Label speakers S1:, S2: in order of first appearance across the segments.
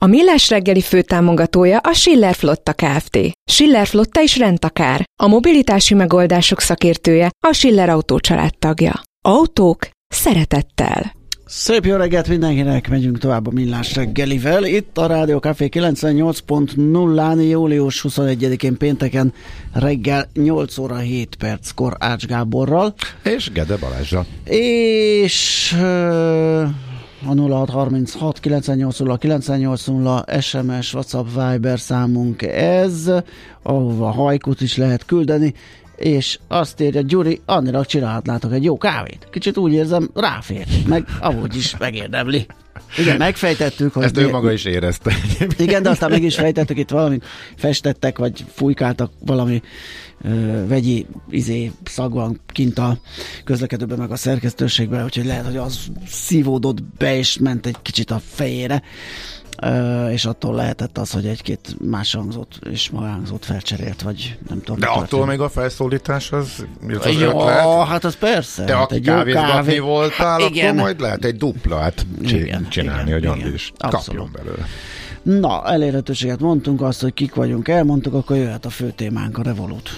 S1: A Millás reggeli főtámogatója a Schiller Flotta Kft. Schiller Flotta is rendtakár. A mobilitási megoldások szakértője a Schiller Autó tagja. Autók szeretettel.
S2: Szép jó reggelt mindenkinek, megyünk tovább a Millás reggelivel. Itt a Rádió Café 98.0-án, július 21-én pénteken reggel 8 óra 7 perckor Ács Gáborral.
S3: És Gede Balázsa.
S2: És a 0636 980 980 SMS, WhatsApp, Viber számunk ez, ahova hajkut is lehet küldeni, és azt írja Gyuri, annyira csinálhatnátok egy jó kávét. Kicsit úgy érzem, ráfér, meg amúgy is megérdemli. Igen, megfejtettük, hogy...
S3: Ezt ő maga is érezte.
S2: Igen, de aztán meg is fejtettük, itt valamit festettek, vagy fújkáltak valami ö, vegyi izé szag van kint a közlekedőben, meg a szerkesztőségben, úgyhogy lehet, hogy az szívódott be, és ment egy kicsit a fejére és attól lehetett az, hogy egy-két más hangzót és magánzót felcserélt, vagy nem tudom.
S3: De attól még a felszólítás az,
S2: az Jó, ötlet. hát az persze.
S3: De hát aki kávézgatni kávé... voltál, igen. akkor majd lehet egy duplát igen, csinálni, igen, hogy igen. is Abszolút. kapjon belőle.
S2: Na, elérhetőséget mondtunk, azt, hogy kik vagyunk, elmondtuk, akkor jöhet a fő témánk, a Revolut.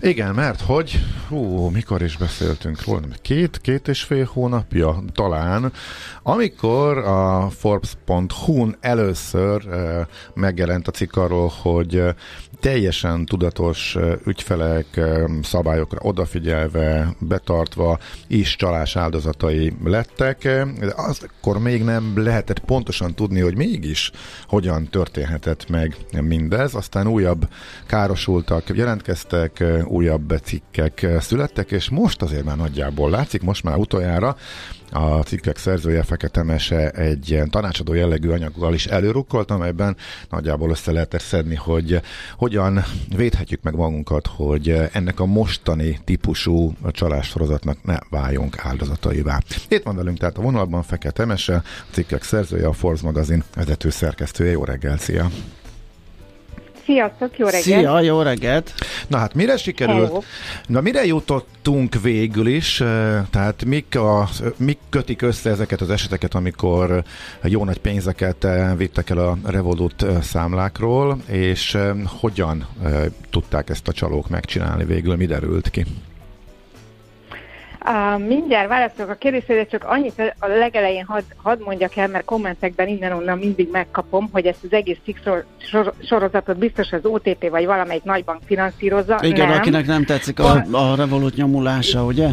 S3: Igen, mert hogy, hú, mikor is beszéltünk róla, két, két és fél hónapja talán, amikor a Forbes.hu-n először uh, megjelent a cikk arról, hogy uh, teljesen tudatos ügyfelek szabályokra odafigyelve, betartva is csalás áldozatai lettek. De akkor még nem lehetett pontosan tudni, hogy mégis hogyan történhetett meg mindez. Aztán újabb károsultak, jelentkeztek, újabb cikkek születtek, és most azért már nagyjából látszik, most már utoljára a cikkek szerzője Fekete Mese egy ilyen tanácsadó jellegű anyaggal is előrukkolt, amelyben nagyjából össze lehet szedni, hogy hogyan védhetjük meg magunkat, hogy ennek a mostani típusú csalássorozatnak ne váljunk áldozataivá. Itt van velünk tehát a vonalban Fekete Mese, a cikkek szerzője, a Force magazin vezető szerkesztője. Jó reggel, szia!
S4: Sziasztok, jó reggelt!
S2: Szia, jó reggelt!
S3: Na hát mire sikerült? Hello. Na mire jutottunk végül is? Tehát mik, a, mik kötik össze ezeket az eseteket, amikor jó nagy pénzeket vittek el a Revolut számlákról, és hogyan tudták ezt a csalók megcsinálni végül? Mi derült ki?
S4: Uh, mindjárt válaszolok a kérdésre, csak annyit a legelején hadd had mondjak el, mert kommentekben innen-onnan mindig megkapom, hogy ezt az egész cikk sorozatot biztos az OTP vagy valamelyik nagybank finanszírozza.
S2: Igen, nem. akinek nem tetszik a, a Revolut nyomulása, ugye?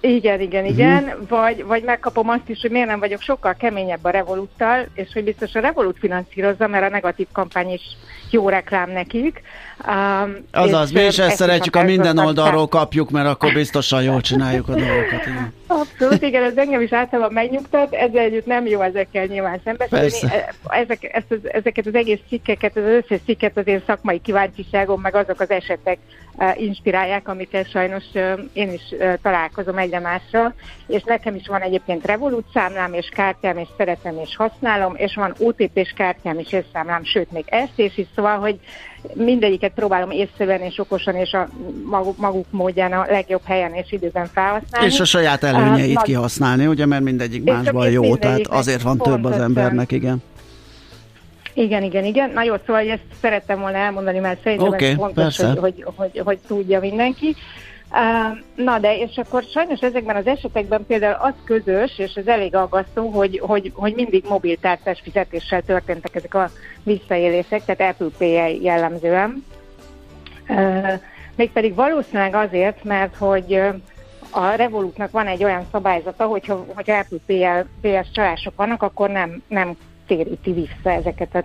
S4: Igen, igen, mhm. igen. Uh-huh. Vagy, vagy megkapom azt is, hogy miért nem vagyok sokkal keményebb a Revoluttal, és hogy biztos a Revolut finanszírozza, mert a negatív kampány is jó reklám nekik.
S2: Um, Azaz, mi is ezt szeretjük, a minden oldalról kapjuk, mert akkor biztosan jól csináljuk a dolgokat. Igen.
S4: Abszolút, igen, ez engem is általában megnyugtat, ezzel együtt nem jó ezekkel nyilván szembesülni. E, ezek, ezt az, ezeket az egész cikkeket, az összes cikket az én szakmai kíváncsiságom, meg azok az esetek uh, inspirálják, amikkel sajnos uh, én is uh, találkozom egyre másra, és nekem is van egyébként Revolut számlám és kártyám, és szeretem és használom, és van OTP-s kártyám és számlám, sőt még ezt és is, szóval, hogy mindegyiket próbálom észrevenni és okosan és a maguk, maguk módján a legjobb helyen és időben felhasználni.
S2: És a saját előnyeit uh, kihasználni, ugye, mert mindegyik másban jó, tehát azért van több az embernek, igen.
S4: Igen, igen, igen. Na jó, szóval ezt szerettem volna elmondani, mert szerintem okay, ez fontos, hogy, hogy, hogy, hogy tudja mindenki. Na de, és akkor sajnos ezekben az esetekben például az közös, és ez elég aggasztó, hogy, hogy, hogy mindig mobiltárcás fizetéssel történtek ezek a visszaélések, tehát Apple Pay jellemzően. Mégpedig valószínűleg azért, mert hogy a Revolutnak van egy olyan szabályzata, hogyha, hogyha Apple Pay-es csalások vannak, akkor nem, nem téríti vissza ezeket, a,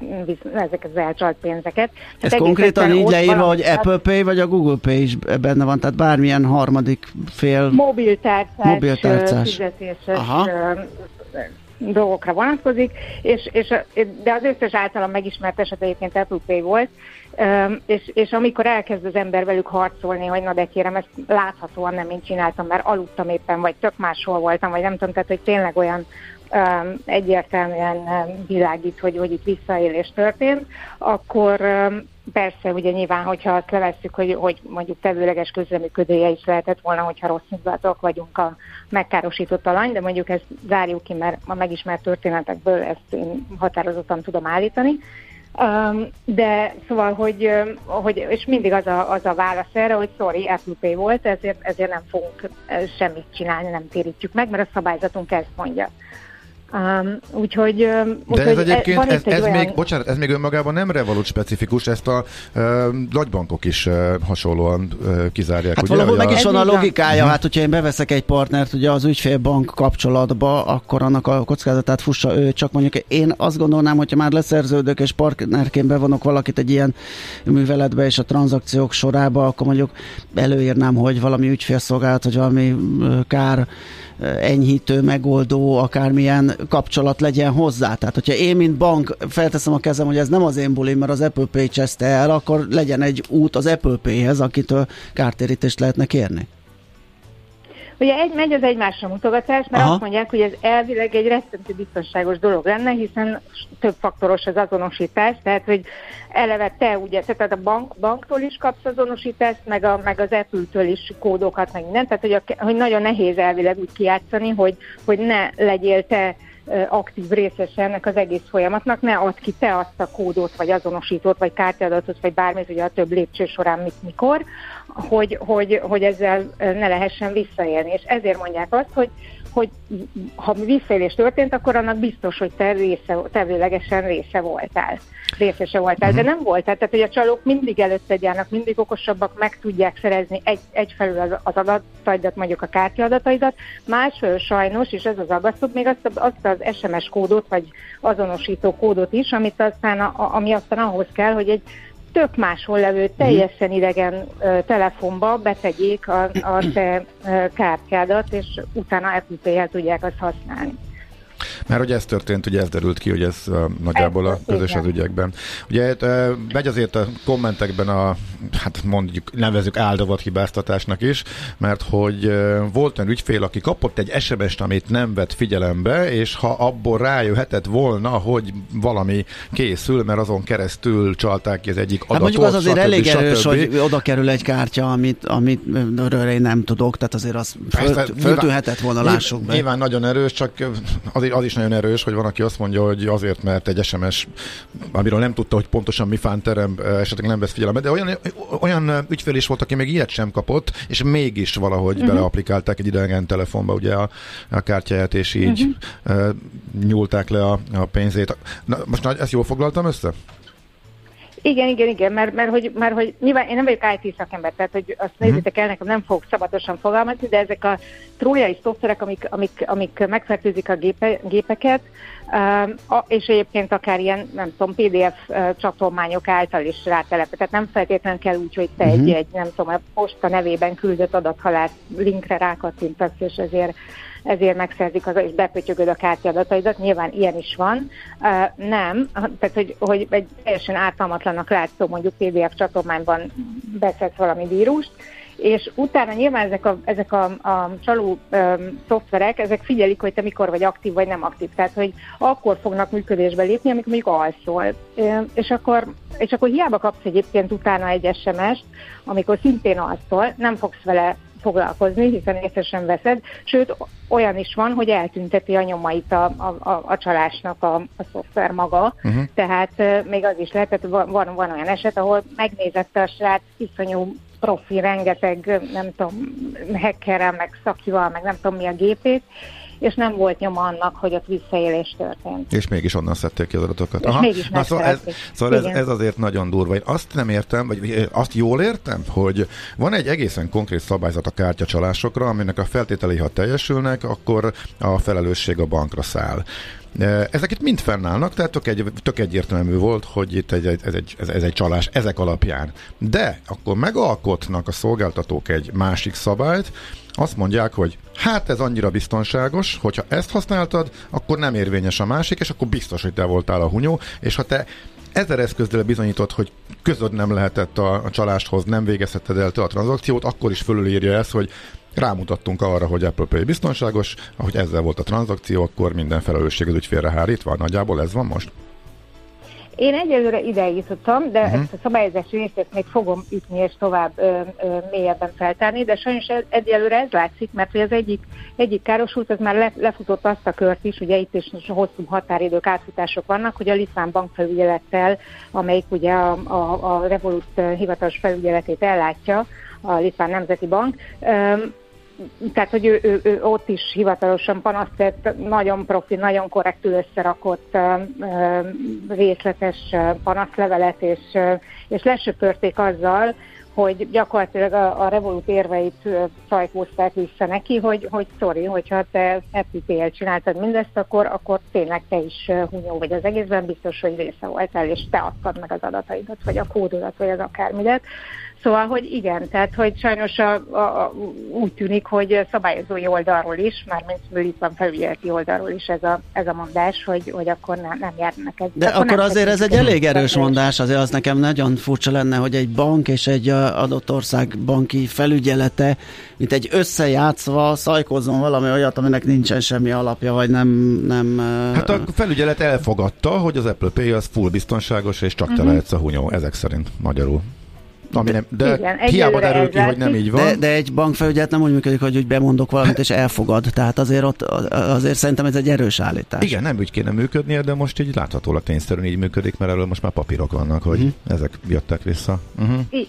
S4: ezeket az elcsalt pénzeket.
S2: Ez tehát konkrétan így leírva, hogy Apple Pay vagy a Google Pay is benne van, tehát bármilyen harmadik fél...
S4: Mobiltárcás, mobiltárcás. fizetéses Aha. Dolgokra vonatkozik, és, és, de az összes általam megismert eset egyébként Apple volt, és, és amikor elkezd az ember velük harcolni, hogy na de kérem, ezt láthatóan nem én csináltam, mert aludtam éppen, vagy tök máshol voltam, vagy nem tudom, tehát hogy tényleg olyan egyértelműen um, világít, hogy, hogy itt visszaélés történt, akkor um, persze ugye nyilván, hogyha azt levesszük, hogy, hogy mondjuk tevőleges közreműködője is lehetett volna, hogyha rossz indulatok vagyunk a megkárosított alany, de mondjuk ezt zárjuk ki, mert a megismert történetekből ezt én határozottan tudom állítani. Um, de szóval, hogy, hogy, és mindig az a, az a válasz erre, hogy sorry, Apple volt, ezért, ezért nem fogunk semmit csinálni, nem térítjük meg, mert a szabályzatunk ezt mondja. Um, úgyhogy,
S3: De
S4: úgyhogy
S3: ez egyébként,
S4: van
S3: ez, ez,
S4: olyan...
S3: még, bocsánat, ez még önmagában nem Revolut specifikus, ezt a uh, nagybankok is uh, hasonlóan uh, kizárják.
S2: Hát
S3: ugye,
S2: valahol meg
S3: a...
S2: is van a logikája,
S3: uh-huh.
S2: hát hogyha én beveszek egy partnert ugye az ügyfélbank kapcsolatba, akkor annak a kockázatát fussa ő, csak mondjuk én azt gondolnám, hogyha már leszerződök és partnerként bevonok valakit egy ilyen műveletbe és a tranzakciók sorába, akkor mondjuk előírnám, hogy valami ügyfélszolgálat, vagy valami kár enyhítő, megoldó, akármilyen kapcsolat legyen hozzá. Tehát, hogyha én, mint bank felteszem a kezem, hogy ez nem az én bulim, mert az Apple Pay cseszte el, akkor legyen egy út az Apple Pay-hez, akitől kártérítést lehetne kérni.
S4: Ugye egy, megy az egymásra mutogatás, mert Aha. azt mondják, hogy ez elvileg egy rettentő biztonságos dolog lenne, hiszen több faktoros az azonosítás, tehát hogy eleve te ugye, tehát a bank, banktól is kapsz azonosítást, meg, a, meg az Apple-től is kódokat, meg mindent, tehát hogy, a, hogy nagyon nehéz elvileg úgy kijátszani, hogy, hogy ne legyél te aktív részese ennek az egész folyamatnak, ne add ki te azt a kódot, vagy azonosítót, vagy kártyadatot, vagy bármit, ugye a több lépcső során mit mikor, hogy, hogy, hogy ezzel ne lehessen visszaélni. És ezért mondják azt, hogy hogy ha visszaélés történt, akkor annak biztos, hogy te része, tevőlegesen része voltál. Részese voltál, de nem voltál. Tehát, hogy a csalók mindig előtte járnak, mindig okosabbak, meg tudják szerezni egy, egyfelől az, az adataidat, mondjuk a kártyadataidat, másfelől sajnos, és ez az aggasztóbb, még azt, azt az SMS kódot, vagy azonosító kódot is, amit aztán, a, ami aztán ahhoz kell, hogy egy tök máshol levő, mhm. teljesen idegen uh, telefonba betegyék a, a te uh, kártyádat, és utána Apple Pay-el tudják azt használni.
S3: Mert hogy ez történt, ugye ez derült ki, hogy ez uh, nagyjából ez, a közös az ügyekben. Ugye uh, megy azért a kommentekben a, hát mondjuk nevezük áldozat hibáztatásnak is, mert hogy uh, volt egy ügyfél, aki kapott egy SMS-t, amit nem vett figyelembe, és ha abból rájöhetett volna, hogy valami készül, mert azon keresztül csalták ki az egyik adatot. Hát
S2: mondjuk az azért
S3: stb.
S2: elég erős, stb. hogy oda kerül egy kártya, amit, amit én nem tudok, tehát azért az föl, föltűhetett volna, lássuk be.
S3: Nyilván nagyon erős, csak azért az is nagyon erős, hogy van, aki azt mondja, hogy azért, mert egy SMS, amiről nem tudta, hogy pontosan mi fánterem, esetleg nem vesz figyelembe, de olyan, olyan ügyfél is volt, aki még ilyet sem kapott, és mégis valahogy uh-huh. beleaplikálták egy idegen telefonba ugye a, a kártyáját, és így uh-huh. nyúlták le a, a pénzét. Na, most ezt jól foglaltam össze?
S4: Igen, igen, igen, mert, mert, hogy, mert hogy nyilván én nem vagyok IT szakember, tehát hogy azt uh-huh. nézzétek el, nekem nem fog szabatosan fogalmazni, de ezek a trójai szoftverek, amik, amik, amik megfertőzik a gépe, gépeket, uh, és egyébként akár ilyen, nem tudom, PDF uh, csatolmányok által is rátelepet. Tehát nem feltétlenül kell úgy, hogy te uh-huh. egy, egy, nem tudom, a posta nevében küldött adathalász linkre rákattintasz, és ezért ezért megszerzik az, és bepötyögöd a kártyadataidat, nyilván ilyen is van. Uh, nem, tehát hogy, hogy egy teljesen ártalmatlanak látszó mondjuk PDF csatornányban beszedsz valami vírust, és utána nyilván ezek a, ezek a, a csaló um, szoftverek, ezek figyelik, hogy te mikor vagy aktív, vagy nem aktív. Tehát, hogy akkor fognak működésbe lépni, amikor mondjuk alszol. És akkor, és akkor hiába kapsz egyébként utána egy SMS-t, amikor szintén alszol, nem fogsz vele foglalkozni, hiszen észre sem veszed, sőt olyan is van, hogy eltünteti a nyomait a, a, a, a csalásnak a, a szoftver maga, uh-huh. tehát uh, még az is lehet, tehát van, van, olyan eset, ahol megnézette a srác iszonyú profi, rengeteg, nem tudom, hackerrel, meg szakival, meg nem tudom mi a gépét, és nem volt nyoma annak, hogy ott visszaélés történt.
S3: És mégis onnan szedték ki az adatokat.
S4: Aha. mégis
S3: Na, szóval ez, szóval ez, ez azért nagyon durva. Én azt nem értem, vagy azt jól értem, hogy van egy egészen konkrét szabályzat a kártyacsalásokra, aminek a feltételei, ha teljesülnek, akkor a felelősség a bankra száll. Ezek itt mind fennállnak, tehát tök, egy, tök egyértelmű volt, hogy itt egy, ez, egy, ez, ez egy csalás ezek alapján. De akkor megalkotnak a szolgáltatók egy másik szabályt, azt mondják, hogy hát ez annyira biztonságos, hogyha ezt használtad, akkor nem érvényes a másik, és akkor biztos, hogy te voltál a hunyó, és ha te ezer eszközzel bizonyított, hogy közöd nem lehetett a, a csaláshoz, nem végezheted el te a tranzakciót, akkor is fölülírja ezt, hogy rámutattunk arra, hogy Apple Pay biztonságos, ahogy ezzel volt a tranzakció, akkor minden felelősség az ügyfélre hárítva. Nagyjából ez van most?
S4: Én egyelőre ide jutottam, de uh-huh. ezt a szabályozási részét még fogom ütni és tovább ö, ö, mélyebben feltárni, de sajnos egyelőre ez látszik, mert az egyik, egyik károsult, az már le, lefutott azt a kört is, ugye itt is hosszú határidők, átfutások vannak, hogy a Litván bankfelügyelettel, amelyik ugye a, a, a Revolut hivatalos felügyeletét ellátja, a Litván Nemzeti Bank, tehát, hogy ő, ő, ő ott is hivatalosan panaszt nagyon profi, nagyon korrektül összerakott részletes panaszlevelet, és, és lesöpörték azzal, hogy gyakorlatilag a, a Revolut érveit szajkózták vissza neki, hogy, hogy sorry, hogyha te FTP-el csináltad mindezt, akkor, akkor tényleg te is hunyó vagy az egészben, biztos, hogy része voltál, és te adtad meg az adataidat, vagy a kódodat, vagy az akármidet. Szóval, hogy igen, tehát hogy sajnos a, a, úgy tűnik, hogy szabályozói oldalról is, mármint itt van felügyeleti oldalról is ez a, ez a mondás, hogy, hogy akkor nem, nem járnak ez.
S2: De akkor, akkor azért ez egy elég erős mondás, azért az nekem nagyon furcsa lenne, hogy egy bank és egy adott ország banki felügyelete, mint egy összejátszva szajkozzon valami olyat, aminek nincsen semmi alapja, vagy nem... nem
S3: hát a felügyelet elfogadta, hogy az Apple Pay az full biztonságos, és csak te uh-huh. lehetsz a hunyó, ezek szerint magyarul. Ami nem, de Igen, hiába derül ki, hogy nem így van.
S2: De, de egy bankfelügyelet nem úgy működik, hogy úgy bemondok valamit és elfogad. Tehát azért ott, azért szerintem ez egy erős állítás.
S3: Igen, nem úgy kéne működnie, de most így láthatólag tényszerűen így működik, mert erről most már papírok vannak, hogy uh-huh. ezek jöttek vissza. Uh-huh.
S4: I-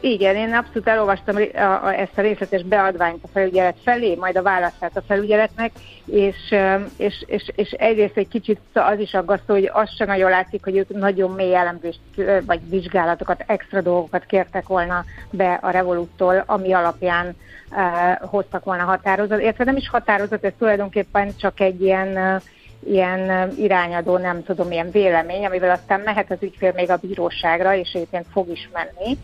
S4: igen, én abszolút elolvastam a, a, ezt a részletes beadványt a felügyelet felé, majd a választát a felügyeletnek, és, és, és, és egyrészt egy kicsit az is aggasztó, hogy azt sem nagyon látszik, hogy ők nagyon mély elemzést vagy vizsgálatokat, extra dolgokat kértek volna be a Revoluttól, ami alapján uh, hoztak volna határozat. Értve nem is határozat, ez tulajdonképpen csak egy ilyen ilyen irányadó, nem tudom, ilyen vélemény, amivel aztán mehet az ügyfél még a bíróságra, és egyébként fog is menni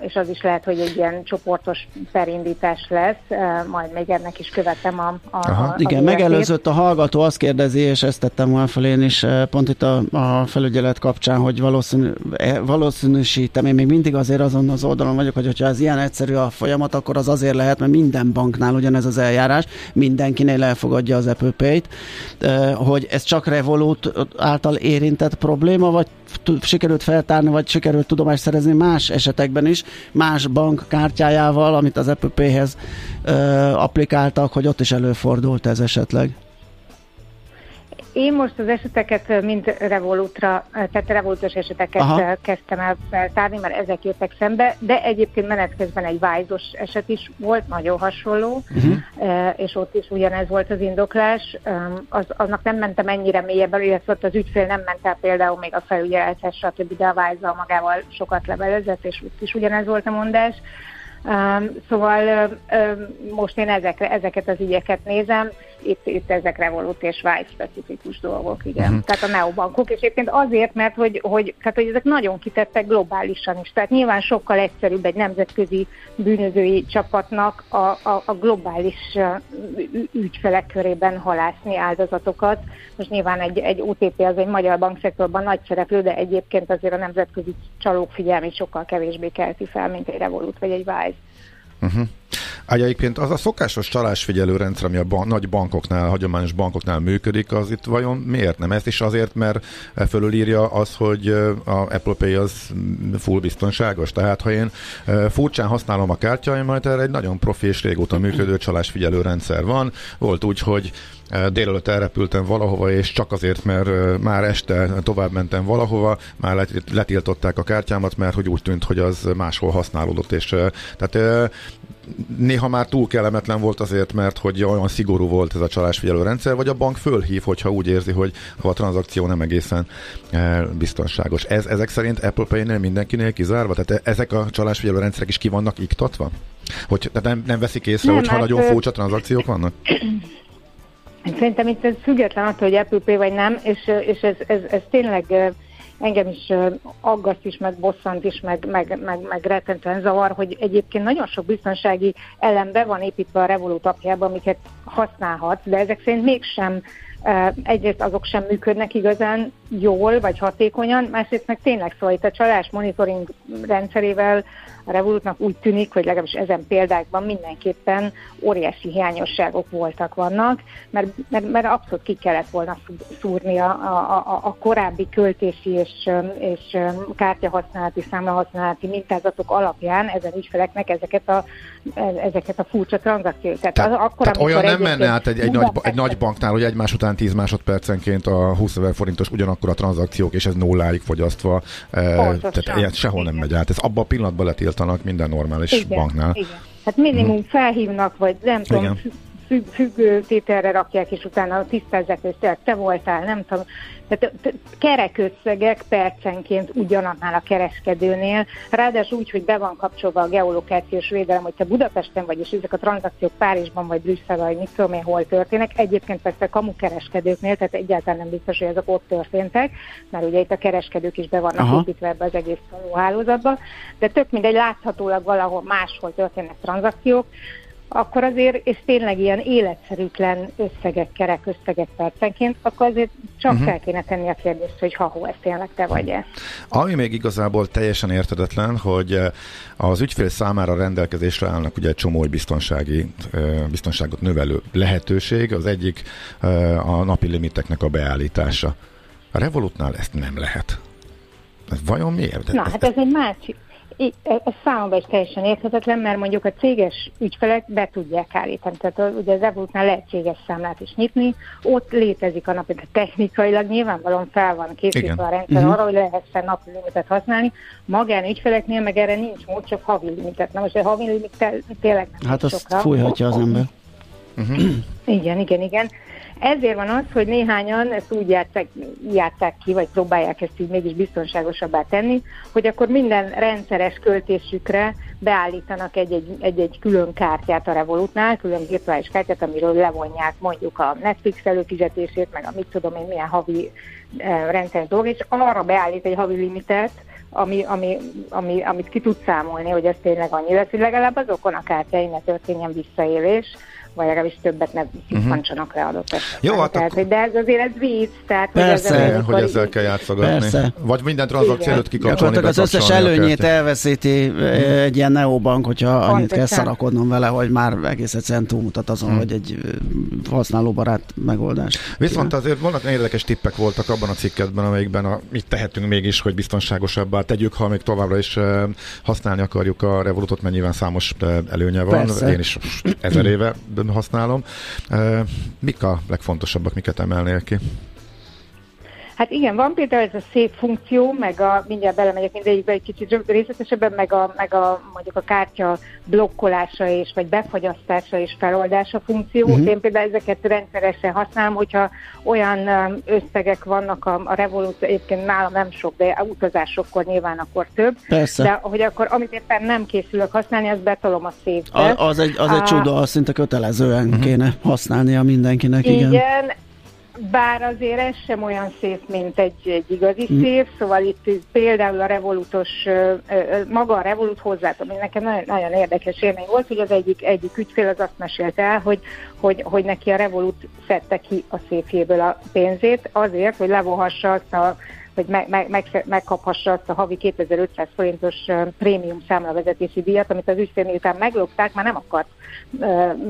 S4: és az is lehet, hogy egy ilyen csoportos perindítás lesz, majd még ennek is követem a, a, Aha,
S2: a Igen, megelőzött a hallgató, azt kérdezi, és ezt tettem volna fel én is pont itt a, a felügyelet kapcsán, hogy valószínű, e, valószínűsítem, én még mindig azért azon az oldalon vagyok, hogy ha ez ilyen egyszerű a folyamat, akkor az azért lehet, mert minden banknál ugyanez az eljárás, mindenkinél elfogadja az Apple Pay-t, hogy ez csak Revolut által érintett probléma, vagy sikerült feltárni, vagy sikerült tudomást szerezni más esetekben is, más bank kártyájával, amit az Apple Pay-hez applikáltak, hogy ott is előfordult ez esetleg.
S4: Én most az eseteket mind Revolutra, tehát Revolutos eseteket Aha. kezdtem el feltárni, mert ezek jöttek szembe, de egyébként menet közben egy vájzos eset is volt, nagyon hasonló, uh-huh. és ott is ugyanez volt az indoklás. Az, annak nem mentem ennyire mélyebben, illetve ott az ügyfél nem ment el például még a felügyelethez, stb., de a vájzal magával sokat levelezett, és ott is ugyanez volt a mondás. Um, szóval um, most én ezekre, ezeket az ügyeket nézem, itt, itt ezek Revolut és Vice specifikus dolgok, igen. Uh-huh. Tehát a neobankok, és egyébként azért, mert hogy, hogy, tehát, hogy ezek nagyon kitettek globálisan is. Tehát nyilván sokkal egyszerűbb egy nemzetközi bűnözői csapatnak a, a, a globális ügyfelek körében halászni áldozatokat. Most nyilván egy, egy OTP az egy magyar bankszektorban nagy szereplő, de egyébként azért a nemzetközi csalók figyelmét sokkal kevésbé kelti fel, mint egy Revolut vagy egy Wise.
S3: Uh-huh. Egyébként az a szokásos csalásfigyelő rendszer, ami a ban- nagy bankoknál, hagyományos bankoknál működik, az itt vajon miért nem? Ez is azért, mert fölülírja az, hogy a Apple Pay az full biztonságos. Tehát, ha én furcsán használom a kártyáimat, erre egy nagyon profi és régóta működő csalásfigyelő rendszer van. Volt úgy, hogy délelőtt elrepültem valahova, és csak azért, mert már este tovább mentem valahova, már letiltották a kártyámat, mert hogy úgy tűnt, hogy az máshol használódott, és tehát néha már túl kellemetlen volt azért, mert hogy olyan szigorú volt ez a csalásfigyelő rendszer, vagy a bank fölhív, hogyha úgy érzi, hogy a tranzakció nem egészen biztonságos. Ez ezek szerint Apple Pay-nél mindenkinél kizárva? Tehát ezek a csalásfigyelő rendszerek is ki vannak iktatva? Hogy tehát nem, nem veszik észre, nem, hogyha hát, nagyon furcsa tranzakciók vannak?
S4: Szerintem itt ez független attól, hogy Apple Pay vagy nem, és, és ez, ez, ez tényleg engem is aggaszt is, meg bosszant is, meg, meg, meg, meg rettentően zavar, hogy egyébként nagyon sok biztonsági elem be van építve a Revolut apjában, amiket használhatsz, de ezek szerint mégsem egyrészt azok sem működnek igazán jól vagy hatékonyan, másrészt meg tényleg szóval itt a csalás monitoring rendszerével a Revolutnak úgy tűnik, hogy legalábbis ezen példákban mindenképpen óriási hiányosságok voltak, vannak, mert, mert, mert abszolút ki kellett volna szúrni a, a, a, korábbi költési és, és kártyahasználati, számlahasználati mintázatok alapján ezen ügyfeleknek ezeket a, ezeket a furcsa tranzakciókat.
S3: Tehát, tehát, akkor, tehát olyan nem menne át egy, egy, nagy, egy nagy banknál, hogy egymás után 10 másodpercenként a 20 ezer forintos ugyanakkor a tranzakciók, és ez nulláig fogyasztva, Pontosan. tehát ilyen sehol Igen. nem megy át. Ez abban a pillanatban letilt tiltanak minden normális
S4: igen,
S3: banknál.
S4: Igen. Hát minimum hmm. felhívnak, vagy nem tudom, függ, függő tételre rakják, és utána tisztázzák, hogy te voltál, nem tudom. Tehát kerekösszegek percenként ugyanannál a kereskedőnél, ráadásul úgy, hogy be van kapcsolva a geolokációs védelem, hogy te Budapesten vagy, és ezek a tranzakciók Párizsban vagy Brüsszel, vagy mit tudom én, hol történnek. Egyébként persze kamu kereskedőknél, tehát egyáltalán nem biztos, hogy ezek ott történtek, mert ugye itt a kereskedők is be vannak Aha. építve ebbe az egész hálózatba, de tök mindegy, láthatólag valahol máshol történnek tranzakciók, akkor azért, és tényleg ilyen életszerűtlen összegek, kerek összegek percenként, akkor azért csak uh-huh. fel kéne tenni a kérdést, hogy ha-hó, ez tényleg te vagy-e.
S3: Ami még igazából teljesen értedetlen, hogy eh, az ügyfél számára rendelkezésre állnak ugye egy csomó biztonsági, eh, biztonságot növelő lehetőség, az egyik eh, a napi limiteknek a beállítása. A Revolutnál ezt nem lehet. Ez vajon miért?
S4: Na, hát ez egy másik, ez számomra is teljesen érthetetlen, mert mondjuk a céges ügyfelek be tudják állítani. Tehát ugye az Evolutnál lehet céges számlát is nyitni, ott létezik a napi, de technikailag nyilvánvalóan fel van készítve Igen. a rendszer uh-huh. arra, hogy lehessen napi limitet használni. Magán ügyfeleknél meg erre nincs mód, csak havi limitet. Na most a havi limit tényleg nem
S2: Hát azt sokra. fújhatja az ember.
S4: Uh-huh. igen, igen, igen. Ezért van az, hogy néhányan ezt úgy játszák, játszák ki, vagy próbálják ezt így mégis biztonságosabbá tenni, hogy akkor minden rendszeres költésükre beállítanak egy-egy, egy-egy külön kártyát a Revolutnál, külön virtuális kártyát, amiről levonják mondjuk a Netflix előfizetését, meg a mit tudom én milyen havi eh, rendszeres dolog, és arra beállít egy havi limitet, ami, ami, ami, amit ki tud számolni, hogy ez tényleg annyi lesz, hogy legalább azokon a kártyáin ne történjen visszaélés, vagy legalábbis többet ne szippantsanak uh-huh. le adott esetben. Jó, hát tehát, akkor... De ez azért ez víz, tehát
S3: Persze, hogy, ezzel, hogy ezzel kell játszogatni. Persze. Vagy minden tranzakció előtt kikapcsolni,
S2: az összes előnyét elveszíti uh-huh. egy ilyen neobank, hogyha Pontosan. annyit kell szarakodnom vele, hogy már egész egyszerűen túlmutat azon, uh-huh. hogy egy használóbarát megoldás.
S3: Viszont ja. azért vannak érdekes tippek voltak abban a cikketben, amelyikben a, mit tehetünk mégis, hogy biztonságosabbá tegyük, ha még továbbra is használni akarjuk a Revolutot, mert nyilván számos előnye van. Persze. Én is ezer éve használom. Mik a legfontosabbak, miket emelnél ki?
S4: Hát igen, van például ez a szép funkció, meg a, mindjárt belemegyek mindegyikbe egy kicsit részletesebben, meg a, meg a mondjuk a kártya blokkolása és vagy befagyasztása és feloldása funkció. Uh-huh. Én például ezeket rendszeresen használom, hogyha olyan összegek vannak a, a Revolut, egyébként nálam nem sok, de utazásokkor nyilván akkor több.
S2: Persze.
S4: De hogy akkor amit éppen nem készülök használni, azt betolom a szépbe.
S2: A, az egy, az egy csuda, azt szinte kötelezően uh-huh. kéne használnia mindenkinek. Igen,
S4: igen bár azért ez sem olyan szép, mint egy, egy igazi szép, szóval itt például a Revolutos, maga a Revolut hozzátom, nekem nagyon, nagyon érdekes élmény volt, hogy az egyik, egyik ügyfél az azt mesélte el, hogy, hogy, hogy neki a Revolut szedte ki a széfjéből a pénzét azért, hogy levonhassa azt a hogy meg, meg, meg, megkaphassa azt a havi 2500 forintos prémium számlavezetési díjat, amit az ügyfél miután meglopták, már nem akart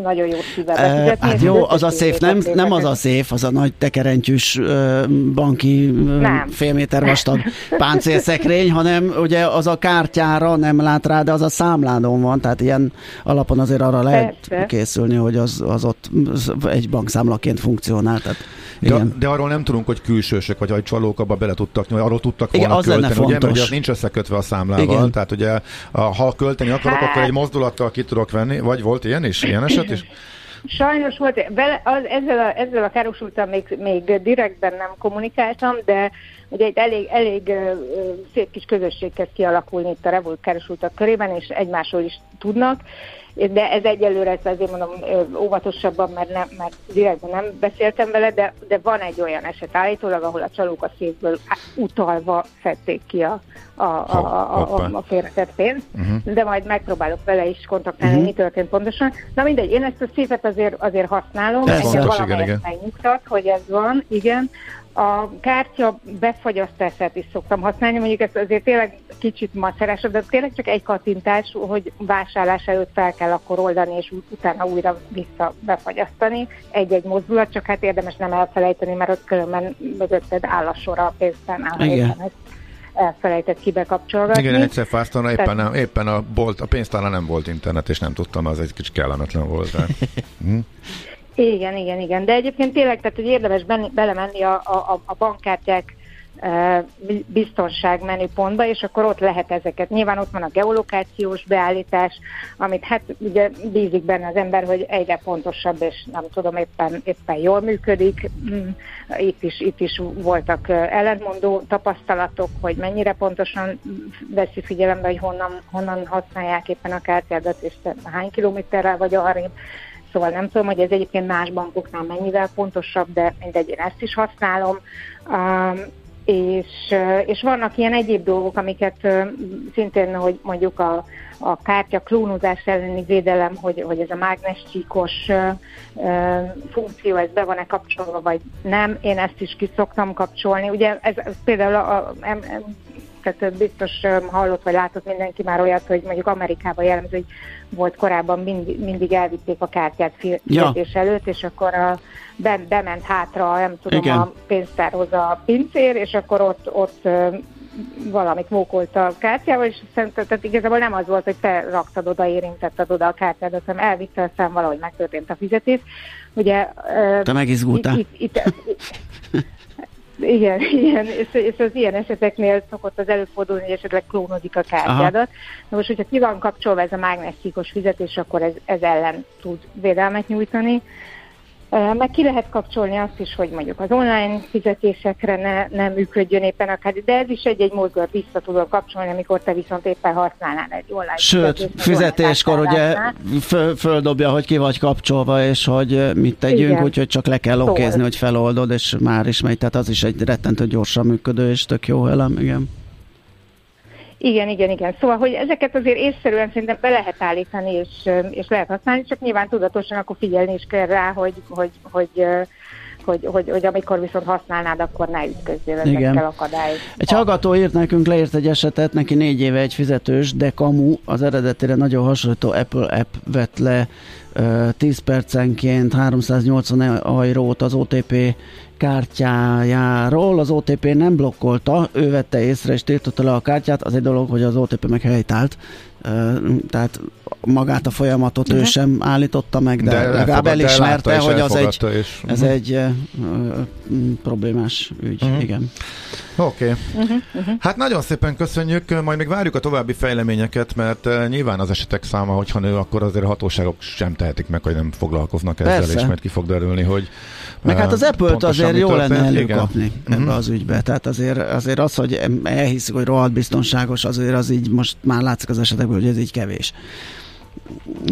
S4: nagyon jó szívvel befizetni.
S2: Hát jó, az a szép, nem, nem az a szép, az a nagy tekerentyűs banki uh, fél méter vastag páncélszekrény, hanem ugye az a kártyára nem lát rá, de az a számládon van, tehát ilyen alapon azért arra lehet Persze. készülni, hogy az, az ott egy bankszámlaként funkcionál. Tehát
S3: de, de arról nem tudunk, hogy külsősök vagy hogy csalók abba bele tudtak nyúlni, arról tudtak volna Igen, az költeni, ugye, mert ugye az nincs összekötve a számlával, Igen. tehát ugye ha költeni akarok, hát... akkor egy mozdulattal ki tudok venni, vagy volt ilyen is, ilyen eset is?
S4: Sajnos volt, vele, az, ezzel, a, ezzel a károsultam még, még direktben nem kommunikáltam, de ugye egy elég, elég szép kis közösség kezd kialakulni itt a Revolt károsultak körében, és egymásról is tudnak, de ez egyelőre, ezt azért mondom óvatosabban, mert, nem, mert direktben nem beszéltem vele, de, de van egy olyan eset állítólag, ahol a csalók a székből utalva szedték ki a, a, a, a, a, a félretett pénzt, uh-huh. de majd megpróbálok vele is kontaktálni, uh-huh. mi történt pontosan. Na mindegy, én ezt a szépet azért, azért használom,
S3: engem valamelyest
S4: megnyugtat, hogy ez van, igen. A kártya befagyasztását is szoktam használni, mondjuk ez azért tényleg kicsit macerásabb, de tényleg csak egy kattintás, hogy vásárlás előtt fel kell akkor oldani, és utána újra vissza befagyasztani. Egy-egy mozdulat, csak hát érdemes nem elfelejteni, mert ott különben mögötted áll a sor a pénztárnál. Igen elfelejtett kibekapcsolgatni.
S3: Igen, egyszer fáztam, éppen, nem, éppen a, bolt, a pénztárnál nem volt internet, és nem tudtam, az egy kicsit kellemetlen volt. hm?
S4: Igen, igen, igen. De egyébként tényleg, tehát hogy érdemes belemenni a, a, a bankkártyák e, biztonság menüpontba, és akkor ott lehet ezeket. Nyilván ott van a geolokációs beállítás, amit hát ugye bízik benne az ember, hogy egyre pontosabb, és nem tudom, éppen, éppen jól működik. Mm, itt is, itt is voltak e, ellentmondó tapasztalatok, hogy mennyire pontosan veszi figyelembe, hogy honnan, honnan használják éppen a kártyádat, és hány kilométerrel vagy arrébb Szóval nem tudom, hogy ez egyébként más bankoknál mennyivel pontosabb, de mindegy, én ezt is használom. Um, és, és vannak ilyen egyéb dolgok, amiket szintén, hogy mondjuk a, a kártya klónozás elleni védelem, hogy, hogy ez a mágnescsíkos funkció, ez be van-e kapcsolva, vagy nem. Én ezt is ki szoktam kapcsolni. Ugye ez, ez például a, a, tehát biztos hallott vagy látott mindenki már olyat, hogy mondjuk Amerikában jellemző, hogy volt korábban mindig, mindig elvitték a kártyát fizetés ja. előtt, és akkor a, be, bement hátra, nem tudom, Igen. a pénztárhoz a pincér, és akkor ott, ott valamit mókolt a kártyával, és szerintem tehát igazából nem az volt, hogy te raktad oda, érintetted oda a kártyádat, hanem elvitte, aztán valahogy megtörtént a fizetés. Ugye,
S2: te megizgultál. Itt, itt, itt,
S4: igen, igen, és, és az ilyen eseteknél szokott az előfordulni, hogy esetleg klónodik a kártyádat. Na most, hogyha ki van kapcsolva ez a mágnesszíkos fizetés, akkor ez, ez ellen tud védelmet nyújtani. Meg ki lehet kapcsolni azt is, hogy mondjuk az online fizetésekre ne, nem működjön éppen a kártya, de ez is egy-egy mozgat vissza tudod kapcsolni, amikor te viszont éppen használnál egy online
S2: Sőt, fizetéskor ugye föl, földobja, hogy ki vagy kapcsolva, és hogy mit tegyünk, úgyhogy csak le kell okézni, hogy feloldod, és már is megy, tehát az is egy rettentő gyorsan működő, és tök jó elem, igen.
S4: Igen, igen, igen. Szóval, hogy ezeket azért észszerűen szerintem be lehet állítani, és, és lehet használni, csak nyilván tudatosan akkor figyelni is kell rá, hogy, hogy, hogy, hogy, hogy, hogy amikor viszont használnád, akkor ne ütközzél ezekkel akadályok.
S2: Egy hallgató írt nekünk, leírt egy esetet, neki négy éve egy fizetős, de kamu az eredetére nagyon hasonlító Apple app vett le 10 percenként 380 eurót az OTP kártyájáról, az OTP nem blokkolta, ő vette észre és tiltotta le a kártyát, az egy dolog, hogy az OTP meg helytált, tehát magát a folyamatot uh-huh. ő sem állította meg, de, de legalább elismerte, hogy az egy, és, ez uh-huh. egy uh, problémás ügy. Uh-huh. Igen.
S3: Oké. Okay. Uh-huh. Uh-huh. Hát nagyon szépen köszönjük, majd még várjuk a további fejleményeket, mert nyilván az esetek száma, hogyha nő, akkor azért a hatóságok sem tehetik meg, hogy nem foglalkoznak ezzel, Persze. és majd ki fog derülni, hogy
S2: meg hát az Apple-t azért jó lenne előkapni ebbe az ügybe. Tehát azért, azért az, hogy elhiszik, hogy rohadt biztonságos, azért az így most már látszik az esetekből, hogy ez így kevés.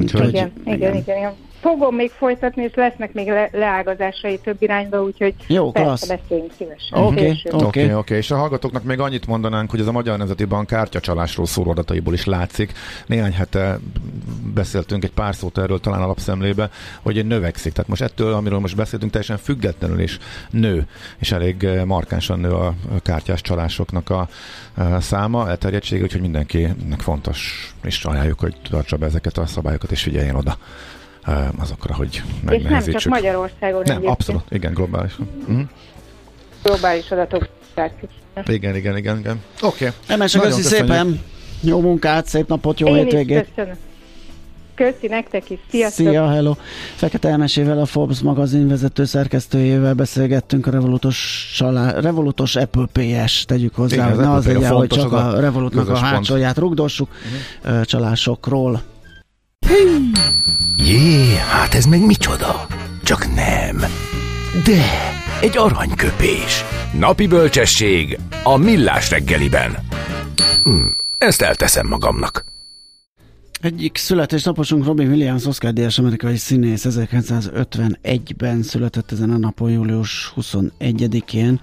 S4: Úgyhogy, igen, igen, igen, igen, igen. Fogom még folytatni, és lesznek még le- leágazásai több irányba, úgyhogy
S2: Jó, persze
S4: beszéljünk szívesen.
S2: Oké, okay, oké.
S3: Okay. Okay, okay. És a hallgatóknak még annyit mondanánk, hogy ez a Magyar Nemzeti Bank kártyacsalásról szóló adataiból is látszik. Néhány hete beszéltünk egy pár szót erről talán alapszemlébe, hogy növekszik. Tehát most ettől, amiről most beszéltünk, teljesen függetlenül is nő, és elég markánsan nő a kártyás csalásoknak a száma, elterjedtsége, úgyhogy mindenkinek fontos, és ajánljuk, hogy tartsa be ezeket a szabályokat, és figyeljen oda azokra, hogy megnehezítsük.
S4: És nem csak Magyarországon.
S3: Nem, abszolút, igen, globális. Uh-huh.
S4: Globális adatok.
S3: Igen, igen, igen, igen. Oké.
S2: Okay. Emese, köszi szépen. Jó munkát, szép napot, jó Én hétvégét.
S4: köszönöm. Köszi nektek is, sziasztok!
S2: Szia, hello! Fekete Elmesével a Forbes magazin vezető szerkesztőjével beszélgettünk a Revolutos, csalá, Revolutos Apple PS, tegyük hozzá, Igen, hogy ne az legyen, hogy csak a, a Revolutnak a hátsóját rugdossuk, uh-huh. csalásokról.
S5: Jé, hát ez meg micsoda? Csak nem. De, egy aranyköpés. Napi bölcsesség a millás reggeliben. Hm, ezt elteszem magamnak.
S2: Egyik születésnaposunk Robin Williams, Oscar díjas amerikai színész 1951-ben született ezen a napon, július 21-én.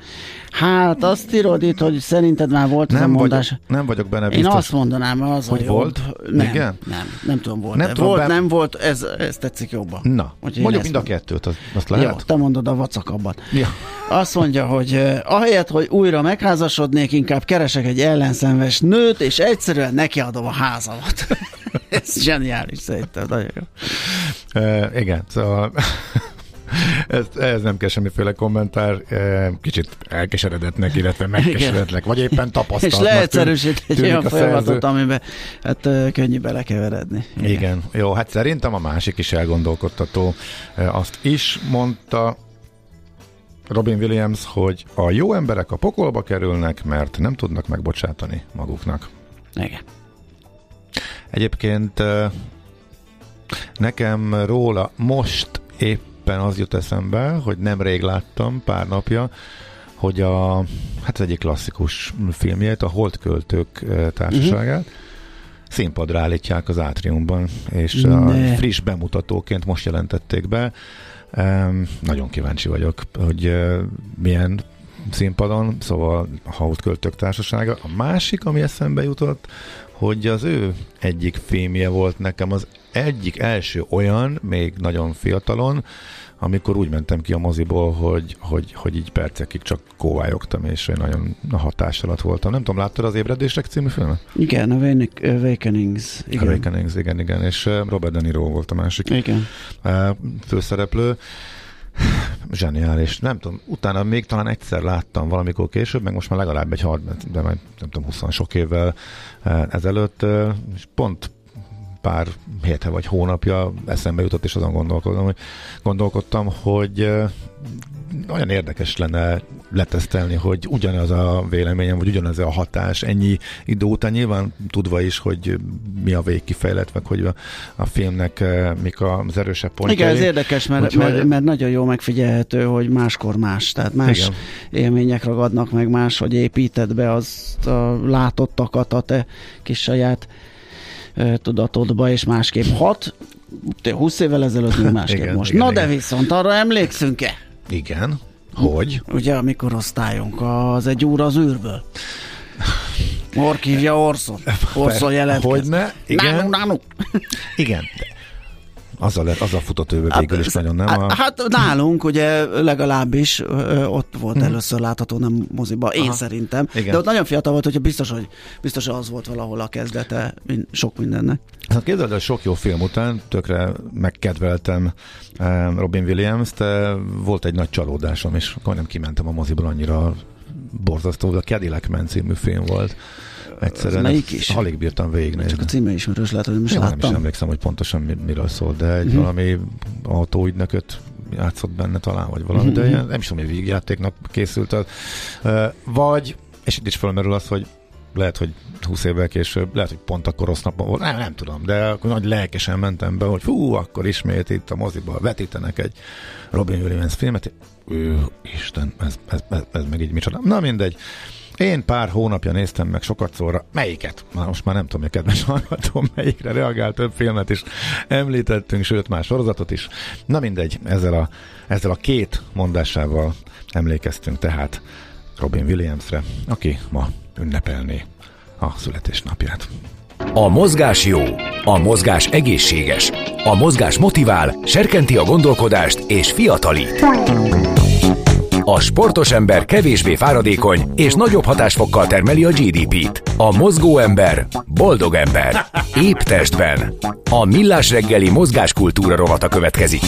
S2: Hát azt írod itt, hogy szerinted már volt nem ez a mondás.
S3: Vagyok, nem vagyok benne
S2: biztos. Én azt mondanám, az
S3: hogy
S2: a
S3: volt?
S2: Nem, Igen? nem, nem tudom, volt. Nem, tudom, volt, nem volt, ez, ez tetszik jobban.
S3: Na, Úgyhogy mondjuk mind a kettőt, azt, azt lehet. Jó,
S2: te mondod a vacakabbat. Ja. Azt mondja, hogy ahelyett, hogy újra megházasodnék, inkább keresek egy ellenszenves nőt, és egyszerűen nekiadom a házamat. Ez zseniális szerintem, nagyon jó.
S3: Uh, igen, szóval ez, ez nem kell semmiféle kommentár, kicsit elkeseredetnek, illetve megkeseredetnek, vagy éppen tapasztalatnak.
S2: És leegyszerűsít egy olyan folyamatot, amiben hát könnyű belekeveredni.
S3: Igen. Igen. Jó, hát szerintem a másik is elgondolkodtató. Azt is mondta Robin Williams, hogy a jó emberek a pokolba kerülnek, mert nem tudnak megbocsátani maguknak.
S2: Igen.
S3: Egyébként nekem róla most éppen az jut eszembe, hogy nemrég láttam pár napja, hogy a, hát az egyik klasszikus filmjét, a Holdköltők társaságát, uh-huh. színpadra állítják az átriumban, és ne. a friss bemutatóként most jelentették be. Um, nagyon kíváncsi vagyok, hogy uh, milyen színpadon, szóval a Holdköltők társasága. A másik, ami eszembe jutott, hogy az ő egyik filmje volt nekem az egyik első olyan, még nagyon fiatalon, amikor úgy mentem ki a moziból, hogy, hogy, hogy így percekig csak kóvályogtam, és én nagyon hatás alatt voltam. Nem tudom, láttad az Ébredések című filmet?
S2: Igen, Awakenings.
S3: Igen. Awakenings, igen, igen, és Robert De Niro volt a másik
S2: igen.
S3: főszereplő zseniális. Nem tudom, utána még talán egyszer láttam valamikor később, meg most már legalább egy 30, de majd nem tudom, 20 sok évvel ezelőtt, és pont pár héte vagy hónapja eszembe jutott, és azon gondolkodom, hogy gondolkodtam, hogy olyan érdekes lenne letesztelni, hogy ugyanaz a véleményem, vagy ugyanaz a hatás ennyi idő után, nyilván tudva is, hogy mi a végkifejlet, meg hogy a, a filmnek mik az erősebb pontjai.
S2: Igen, ez érdekes, mert, Úgyhogy... mert, mert nagyon jó megfigyelhető, hogy máskor más, tehát más Igen. élmények ragadnak meg, más, hogy építed be azt a látottakat a te kis saját tudatodba, és másképp hat, 20 évvel ezelőtt még másképp igen, most. Igen, Na igen. de viszont arra emlékszünk-e?
S3: Igen. Hogy?
S2: Ugye, amikor osztályunk az egy úr az űrből. Orkívja Orson. Orson jelentkezik.
S3: Hogyne? Igen. Nánuk, nánuk. Igen. Azzal, lett, azzal futott ő végül hát, is nagyon, nem?
S2: A... Hát nálunk ugye legalábbis ott volt hmm. először látható, nem moziba, én Aha. szerintem. Igen. De ott nagyon fiatal volt, hogy biztos, hogy biztos az volt valahol a kezdete sok mindennek.
S3: Hát képzeld, hogy sok jó film után tökre megkedveltem Robin Williams, de volt egy nagy csalódásom, és akkor nem kimentem a moziból annyira borzasztó, a Cadillac Man című film volt. Egyszerűen melyik is? Alig bírtam végignézni.
S2: Csak a címe ismerős lehet, hogy most
S3: Én
S2: láttam.
S3: Nem is emlékszem, hogy pontosan miről szól, de egy uh-huh. valami autóügynököt játszott benne talán, vagy valami, uh-huh. de mhm. ilyen, nem is tudom, hogy végjátéknak készült az. Vagy, és itt is felmerül az, hogy lehet, hogy 20 évvel később, lehet, hogy pont akkor rossz napon volt, nem, nem tudom, de akkor nagy lelkesen mentem be, hogy fú, akkor ismét itt a moziban vetítenek egy Robin Williams filmet. Ő, Isten, ez, ez, ez, ez meg így micsoda. Na mindegy. Én pár hónapja néztem meg sokat szóra. Melyiket? Már most már nem tudom, hogy kedves hallgatom, melyikre reagált több filmet is említettünk, sőt más sorozatot is. Na mindegy, ezzel a, ezzel a két mondásával emlékeztünk tehát Robin Williamsre, aki ma ünnepelné a születésnapját.
S5: A mozgás jó, a mozgás egészséges, a mozgás motivál, serkenti a gondolkodást és fiatalít. A sportos ember kevésbé fáradékony és nagyobb hatásfokkal termeli a GDP-t. A mozgó ember boldog ember. Épp testben. A millás reggeli mozgáskultúra rovata következik.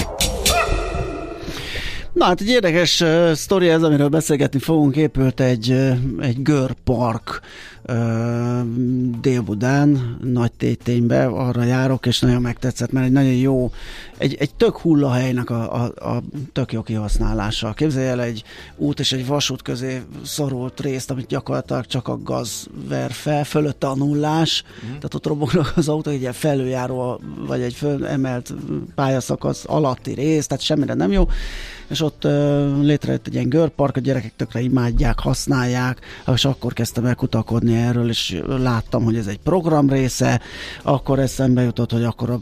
S2: Na hát egy érdekes uh, sztori ez, amiről beszélgetni fogunk. Épült egy, uh, egy görpark Dél-Budán, nagy téténybe, arra járok, és nagyon megtetszett, mert egy nagyon jó, egy, egy tök hullahelynek a, a, a tök jó kihasználása. Képzelj el egy út és egy vasút közé szorult részt, amit gyakorlatilag csak a gaz ver fel, fölötte a nullás, mm. tehát ott robognak az autók, egy ilyen felüljáró, vagy egy emelt pályaszakasz alatti rész, tehát semmire nem jó és ott uh, létrejött egy ilyen görpark, a gyerekek tökre imádják, használják, és akkor kezdtem el kutakodni erről, és láttam, hogy ez egy program része, akkor eszembe jutott, hogy akkor a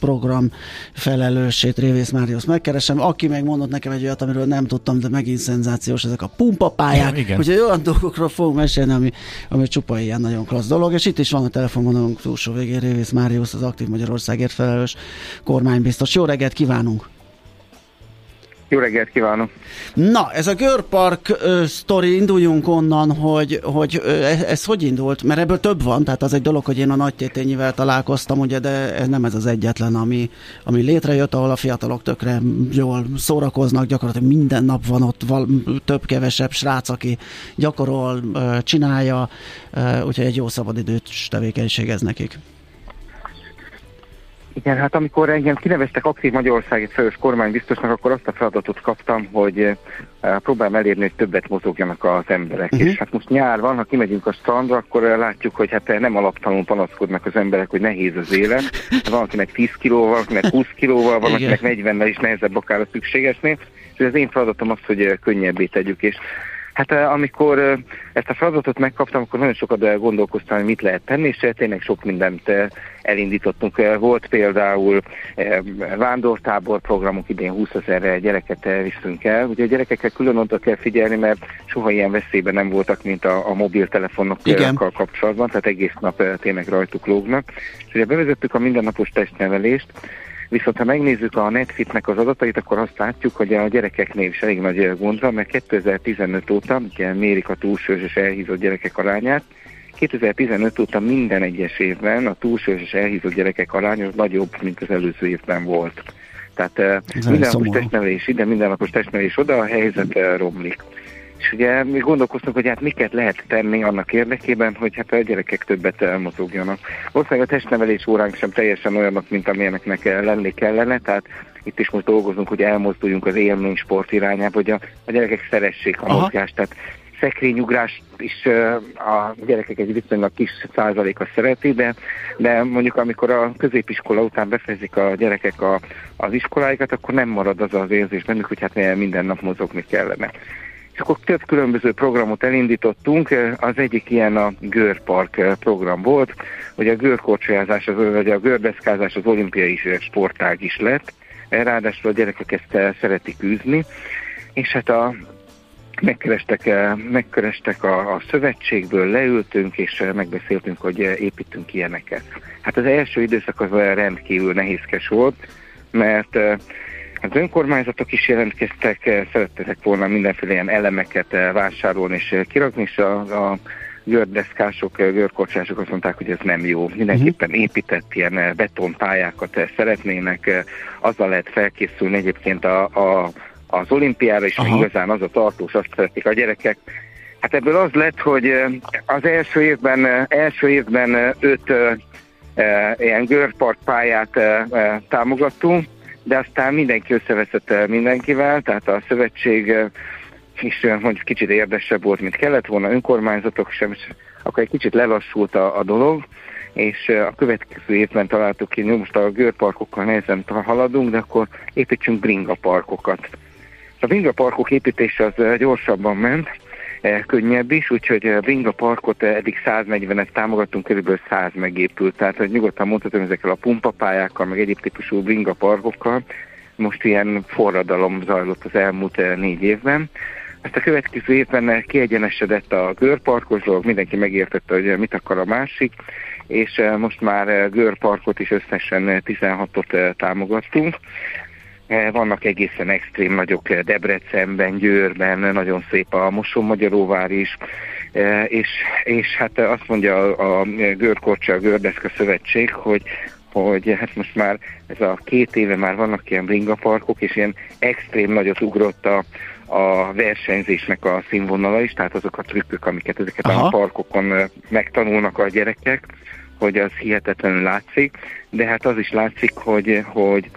S2: program felelősét Révész Máriusz megkeresem, aki megmondott nekem egy olyat, amiről nem tudtam, de megint szenzációs, ezek a pumpapályák, ja, hogy olyan dolgokról fogunk mesélni, ami, ami csupa ilyen nagyon klassz dolog, és itt is van a telefonvonalunk túlsó végén Révész Máriusz, az Aktív Magyarországért felelős kormánybiztos. Jó reggelt kívánunk!
S6: Jó reggelt kívánok!
S2: Na, ez a Görpark uh, sztori, induljunk onnan, hogy, hogy uh, ez hogy indult? Mert ebből több van, tehát az egy dolog, hogy én a nagy tétényivel találkoztam, ugye, de nem ez az egyetlen, ami, ami létrejött, ahol a fiatalok tökre jól szórakoznak, gyakorlatilag minden nap van ott val, több-kevesebb srác, aki gyakorol, csinálja, úgyhogy egy jó szabadidős tevékenység ez nekik.
S6: Igen, hát amikor engem kineveztek aktív Magyarországi felős kormánybiztosnak, akkor azt a feladatot kaptam, hogy uh, próbálom elérni, hogy többet mozogjanak az emberek. Uh-huh. És hát most nyár van, ha kimegyünk a strandra, akkor uh, látjuk, hogy hát nem alaptalanul panaszkodnak az emberek, hogy nehéz az élet. Van, akinek 10 kilóval, van, akinek 20 kilóval, van, akinek 40-nel is nehezebb akár a szükségesnél. És az én feladatom az, hogy könnyebbé tegyük. És Hát eh, amikor eh, ezt a feladatot megkaptam, akkor nagyon sokat eh, gondolkoztam, hogy mit lehet tenni, és tényleg sok mindent elindítottunk. Volt például vándortábor programunk, idén 20 ezer gyereket viszünk el. Ugye a gyerekekkel külön oda kell figyelni, mert soha ilyen veszélyben nem voltak, mint a, a mobiltelefonokkal kapcsolatban, tehát egész nap tényleg rajtuk lógnak. És ugye bevezettük a mindennapos testnevelést, Viszont ha megnézzük a Netfitnek az adatait, akkor azt látjuk, hogy a gyerekeknél is elég nagy gond van, mert 2015 óta ugye mérik a túlsős és elhízott gyerekek arányát, 2015 óta minden egyes évben a túlsős és elhízott gyerekek aránya nagyobb, mint az előző évben volt. Tehát Ez mindennapos testnevelés ide, mindennapos testnevelés oda, a helyzet romlik. És ugye mi gondolkoztunk, hogy hát miket lehet tenni annak érdekében, hogy hát a gyerekek többet elmozogjanak. Valószínűleg a testnevelés óránk sem teljesen olyanok, mint amilyeneknek lenni kellene, tehát itt is most dolgozunk, hogy elmozduljunk az élmény sport irányába, hogy a, a gyerekek szeressék a Aha. mozgást, tehát szekrényugrás is a gyerekek egy viszonylag kis százaléka szereti, de, de mondjuk amikor a középiskola után befejezik a gyerekek a, az iskoláikat, akkor nem marad az az érzés bennük, hogy hát minden nap mozogni kellene. És akkor több különböző programot elindítottunk, az egyik ilyen a Görpark program volt, hogy a görkorcsolyázás, vagy a gördeszkázás az olimpiai sportág is lett, ráadásul a gyerekek ezt szeretik űzni, és hát a, megkerestek, megkerestek a, a szövetségből, leültünk, és megbeszéltünk, hogy építünk ilyeneket. Hát az első időszak az rendkívül nehézkes volt, mert az önkormányzatok is jelentkeztek, eh, szerettek volna mindenféle ilyen elemeket eh, vásárolni és eh, kirakni, és a, a gördeszkások, görkorcsások azt mondták, hogy ez nem jó. Mindenképpen mhm. épített ilyen betonpályákat szeretnének, azzal lehet felkészülni egyébként a, a, az olimpiára, és igazán az a tartós, azt szeretik a gyerekek. Hát ebből az lett, hogy az első évben, első évben öt e, ilyen görparkpályát e, e, támogattunk, de aztán mindenki összeveszett mindenkivel, tehát a szövetség is mondjuk kicsit érdesebb volt, mint kellett volna, önkormányzatok sem, és akkor egy kicsit lelassult a, a dolog, és a következő évben találtuk ki, hogy most a görparkokkal nehezen haladunk, de akkor építsünk bringa parkokat. A bringa parkok építése az gyorsabban ment, Eh, könnyebb is, úgyhogy a Bringa Parkot eh, eddig 140-et támogattunk, körülbelül 100 megépült, tehát hogy nyugodtan mondhatom ezekkel a pumpapályákkal, meg egyéb típusú Bringa Parkokkal, most ilyen forradalom zajlott az elmúlt négy évben. Ezt a következő évben kiegyenesedett a görparkos dolog, mindenki megértette, hogy mit akar a másik, és most már görparkot is összesen 16-ot támogattunk. Eh, vannak egészen extrém nagyok eh, Debrecenben, Győrben, nagyon szép a Moson-Magyaróvár is, eh, és, és hát azt mondja a, a Görkorcsa, a Gördeszka Szövetség, hogy hogy hát most már ez a két éve már vannak ilyen bringaparkok, és ilyen extrém nagyot ugrott a, a versenyzésnek a színvonala is, tehát azok a trükkök, amiket ezeket Aha. a parkokon megtanulnak a gyerekek, hogy az hihetetlenül látszik, de hát az is látszik, hogy, hogy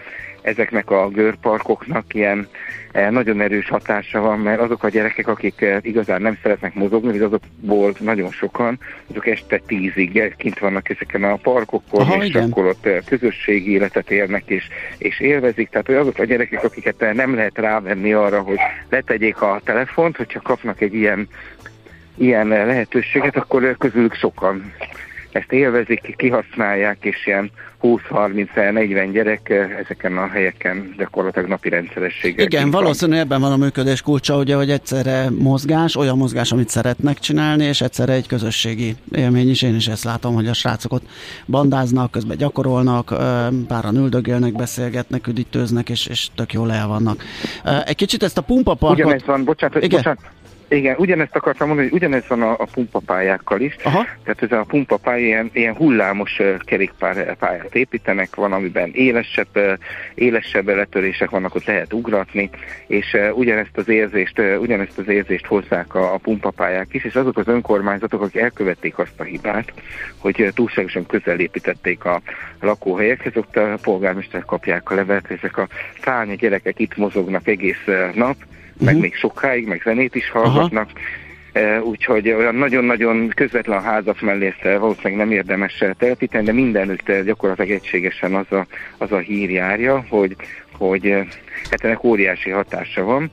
S6: ezeknek a görparkoknak ilyen eh, nagyon erős hatása van, mert azok a gyerekek, akik eh, igazán nem szeretnek mozogni, vagy azokból nagyon sokan, azok este tízig kint vannak ezeken a parkokon, Aha, és igen. akkor ott közösségi életet élnek, és, és élvezik. Tehát hogy azok a gyerekek, akiket nem lehet rávenni arra, hogy letegyék a telefont, hogyha kapnak egy ilyen ilyen lehetőséget, akkor közülük sokan ezt élvezik, kihasználják, és ilyen 20-30-40 gyerek ezeken a helyeken gyakorlatilag napi rendszerességgel.
S2: Igen, valószínűleg ebben van a működés kulcsa, ugye, hogy egyszerre mozgás, olyan mozgás, amit szeretnek csinálni, és egyszerre egy közösségi élmény is. Én is ezt látom, hogy a srácok ott bandáznak, közben gyakorolnak, páran üldögélnek, beszélgetnek, üdítőznek, és, és tök jól el vannak. Egy kicsit ezt a pumpaparkot...
S6: Ugyanez van, bocsánat, Igen. bocsánat, igen, ugyanezt akartam mondani, hogy ugyanez van a, a pumpapályákkal is. Aha. Tehát ez a pumpapálya ilyen, ilyen hullámos kerékpályát építenek, van, amiben élesebb, élesebb letörések vannak, ott lehet ugratni, és ugyanezt az érzést, ugyanezt az érzést hozzák a, a pumpapályák is, és azok az önkormányzatok, akik elkövették azt a hibát, hogy túlságosan közel építették a lakóhelyekhez, ott a polgármester kapják a levet, ezek a szárnya gyerekek itt mozognak egész nap, uh-huh. meg még sokáig, meg zenét is hallgatnak. Uh, úgyhogy olyan nagyon-nagyon közvetlen házak mellé valószínűleg nem érdemes telepíteni, de mindenütt gyakorlatilag egységesen az a, az a hír járja, hogy, hogy hát ennek óriási hatása van.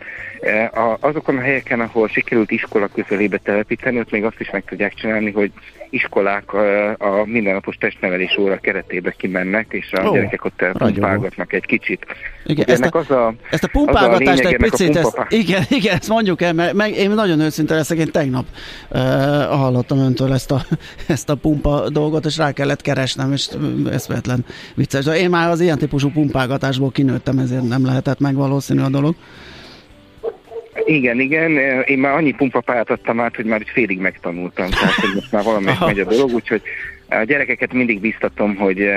S6: Azokon a helyeken, ahol sikerült iskola közelébe telepíteni, ott még azt is meg tudják csinálni, hogy iskolák a, a mindennapos testnevelés óra keretébe kimennek, és a oh, gyerekek ott pumpálgatnak egy kicsit.
S2: Igen, ezt a, az a, ezt a pumpálgatást egy picit, ezt, igen, igen, ezt mondjuk el, mert meg, én nagyon őszinte leszek, én tegnap uh, hallottam öntől ezt a, ezt a pumpa dolgot, és rá kellett keresnem, és eszméletlen vicces. De én már az ilyen típusú pumpálgatásból kinőttem, ezért nem lehetett meg valószínű a dolog.
S6: Igen, igen. Én már annyi pumpapályát adtam át, hogy már egy félig megtanultam. Tehát, hogy most már valami megy a dolog, úgyhogy a gyerekeket mindig biztatom, hogy,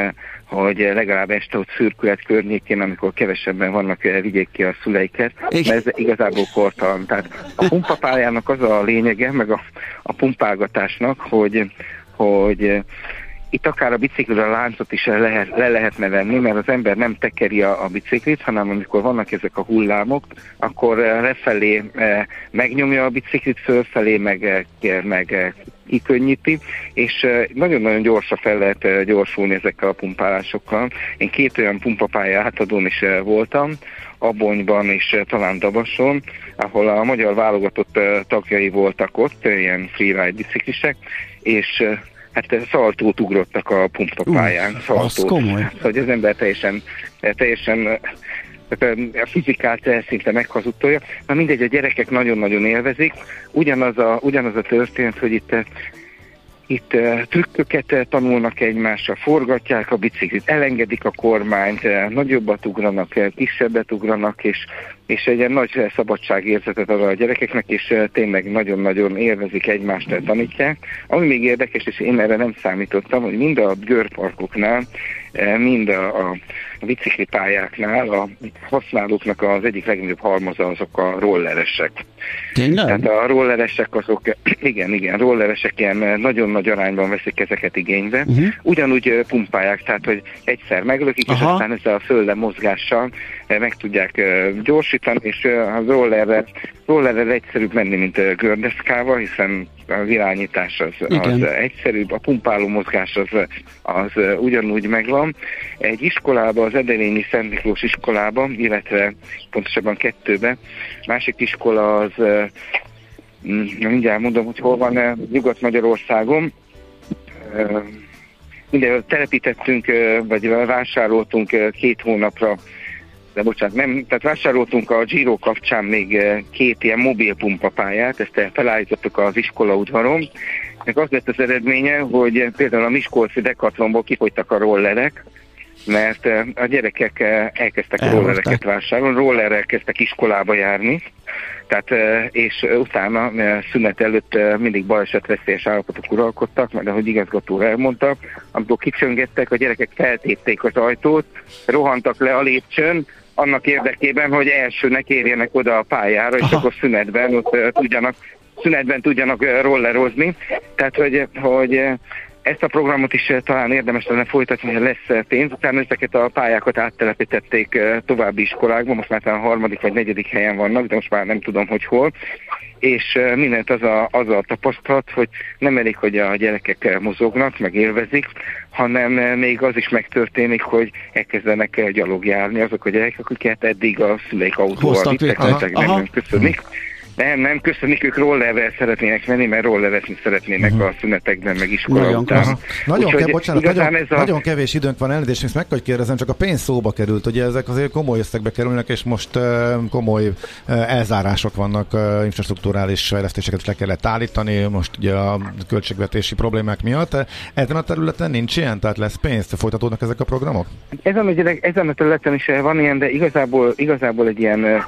S6: hogy legalább este ott szürkület környékén, amikor kevesebben vannak, vigyék ki a szüleiket, mert ez igazából kortalan. Tehát a pumpapályának az a lényege, meg a, a pumpálgatásnak, hogy, hogy itt akár a biciklire láncot is le, lehet, le lehetne venni, mert az ember nem tekeri a, a biciklit, hanem amikor vannak ezek a hullámok, akkor eh, lefelé eh, megnyomja a biciklit, fölfelé meg, eh, meg kikönnyíti, és nagyon-nagyon gyorsan fel lehet gyorsulni ezekkel a pumpálásokkal. Én két olyan pumpapálya átadón is voltam, Abonyban és talán Dabason, ahol a magyar válogatott tagjai voltak ott, ilyen freeride biciklisek, és hát szaltót ugrottak a pumpapályán. Uh, szaltót.
S2: komoly.
S6: Szóval az ember teljesen, teljesen a fizikát szinte meghazudtolja. Na mindegy, a gyerekek nagyon-nagyon élvezik. Ugyanaz a, ugyanaz a történet, hogy itt itt uh, trükköket uh, tanulnak egymásra, forgatják a biciklit, elengedik a kormányt, uh, nagyobbat ugranak, kisebbet ugranak, és és egy ilyen nagy szabadságérzetet ad a gyerekeknek, és tényleg nagyon-nagyon élvezik egymást, tanítják. Ami még érdekes, és én erre nem számítottam, hogy mind a görparkoknál, mind a, a bicikli pályáknál a használóknak az egyik legnagyobb halmaza azok a rolleresek.
S2: Tényleg?
S6: Tehát a rolleresek azok, igen, igen, rolleresek ilyen nagyon nagy arányban veszik ezeket igénybe. Uh-huh. Ugyanúgy pumpálják, tehát hogy egyszer meglökik, Aha. és aztán ezzel a földre mozgással meg tudják gyorsítani, és a rollerre, rollerre egyszerűbb menni, mint gördeszkával, hiszen az irányítás az, az egyszerűbb, a pumpáló mozgás az, az ugyanúgy megvan. Egy iskolában, az Edelényi Szent Miklós iskolában, illetve pontosabban kettőbe, másik iskola az, mm, mindjárt mondom, hogy hol van, Nyugat-Magyarországon, minden telepítettünk, vagy vásároltunk két hónapra de bocsánat, nem, tehát vásároltunk a Giro kapcsán még eh, két ilyen mobil pumpapályát, ezt felállítottuk az iskola udvaron, meg az lett az eredménye, hogy például a Miskolci Decathlonból kifogytak a rollerek, mert eh, a gyerekek eh, elkezdtek Elhozták. rollereket vásárolni, rollerrel kezdtek iskolába járni, tehát, és utána szünet előtt mindig balesetveszélyes állapotok uralkodtak, mert ahogy igazgató elmondta, amikor kicsöngettek, a gyerekek feltépték az ajtót, rohantak le a lépcsőn, annak érdekében, hogy elsőnek érjenek oda a pályára, és Aha. akkor szünetben ott tudjanak szünetben tudjanak rollerozni. Tehát, hogy, hogy ezt a programot is talán érdemes lenne folytatni, hogy lesz pénz. Utána ezeket a pályákat áttelepítették további iskolákba, most már talán a harmadik vagy negyedik helyen vannak, de most már nem tudom, hogy hol. És mindent az a, az a tapasztalat, hogy nem elég, hogy a gyerekek mozognak, meg élvezik, hanem még az is megtörténik, hogy elkezdenek gyalogjárni azok a gyerekek, akiket eddig a szüleik autóval vittek, nem köszönni. Nem, nem, köszönjük, ők rollerrel szeretnének menni, mert rollerezni szeretnének uh-huh. a szünetekben, meg iskola
S2: Nagyon
S6: után.
S2: klassz.
S3: Nagyon,
S6: Úgyhogy
S3: ke- bocsánat, nagyon,
S6: ez a-
S3: nagyon kevés időnk van elnézést, ezt meg kell, hogy kérdezem, csak a pénz szóba került, ugye ezek azért komoly összegbe kerülnek, és most uh, komoly uh, elzárások vannak, uh, infrastruktúrális fejlesztéseket le kellett állítani, most ugye a költségvetési problémák miatt. Ezen a területen nincs ilyen, tehát lesz pénz, folytatódnak ezek a programok?
S6: Ezen, ugye, ezen a területen is van ilyen, de igazából, igazából egy ilyen eh,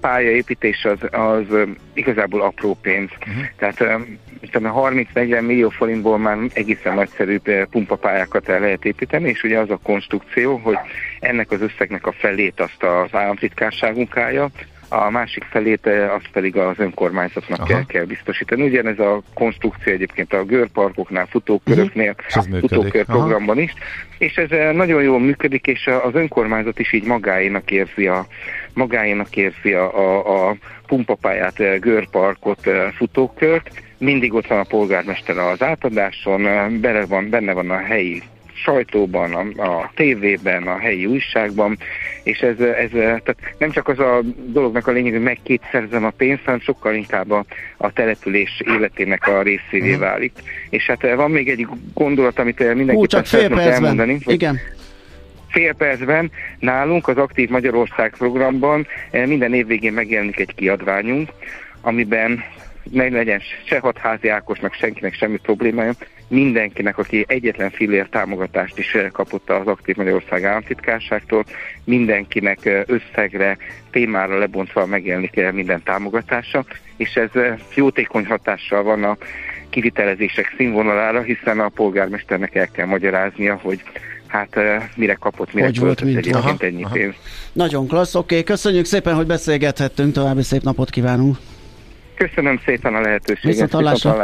S6: pályaépítés az, az igazából apró pénz. Uh-huh. Tehát eh, mit tudom, 30-40 millió forintból már egészen nagyszerű eh, pumpapályákat el lehet építeni, és ugye az a konstrukció, hogy ennek az összegnek a felét azt az államtitkárságunk állja, a másik felét azt pedig az önkormányzatnak
S3: Aha.
S6: kell, kell biztosítani. Ugyanez a konstrukció egyébként a görparkoknál, futóköröknél,
S3: működik.
S6: futókör programban is, és ez nagyon jól működik, és az önkormányzat is így magáénak érzi a, magáénak érzi a, a, a pumpapályát, eh, görparkot, eh, futókört, mindig ott van a polgármester az átadáson, eh, bele van, benne van a helyi sajtóban, a, a tévében, a helyi újságban, és ez, ez tehát nem csak az a dolognak a lényeg, hogy megkétszerzem a pénzt, hanem sokkal inkább a, a település életének a részévé válik. És hát van még egy gondolat, amit
S2: Hú,
S6: mindenképpen
S2: csak fél
S6: szeretnék elmondani. hogy-
S2: Igen.
S6: Fél percben nálunk az Aktív Magyarország programban eh, minden év végén megjelenik egy kiadványunk, amiben ne legyen se hatházi Ákosnak, senkinek semmi problémája, mindenkinek, aki egyetlen fillér támogatást is eh, kapott az Aktív Magyarország államtitkárságtól, mindenkinek eh, összegre, témára lebontva megjelenik minden támogatása, és ez jótékony hatással van a kivitelezések színvonalára, hiszen a polgármesternek el kell magyaráznia, hogy hát mire kapott, mire
S2: Hogy volt, mint
S6: egyébként
S3: volt.
S6: ennyi
S3: Aha.
S6: pénzt.
S2: Nagyon klassz, oké. Köszönjük szépen, hogy beszélgethettünk, további szép napot kívánunk.
S6: Köszönöm szépen a lehetőséget.
S2: Viszont hallásra.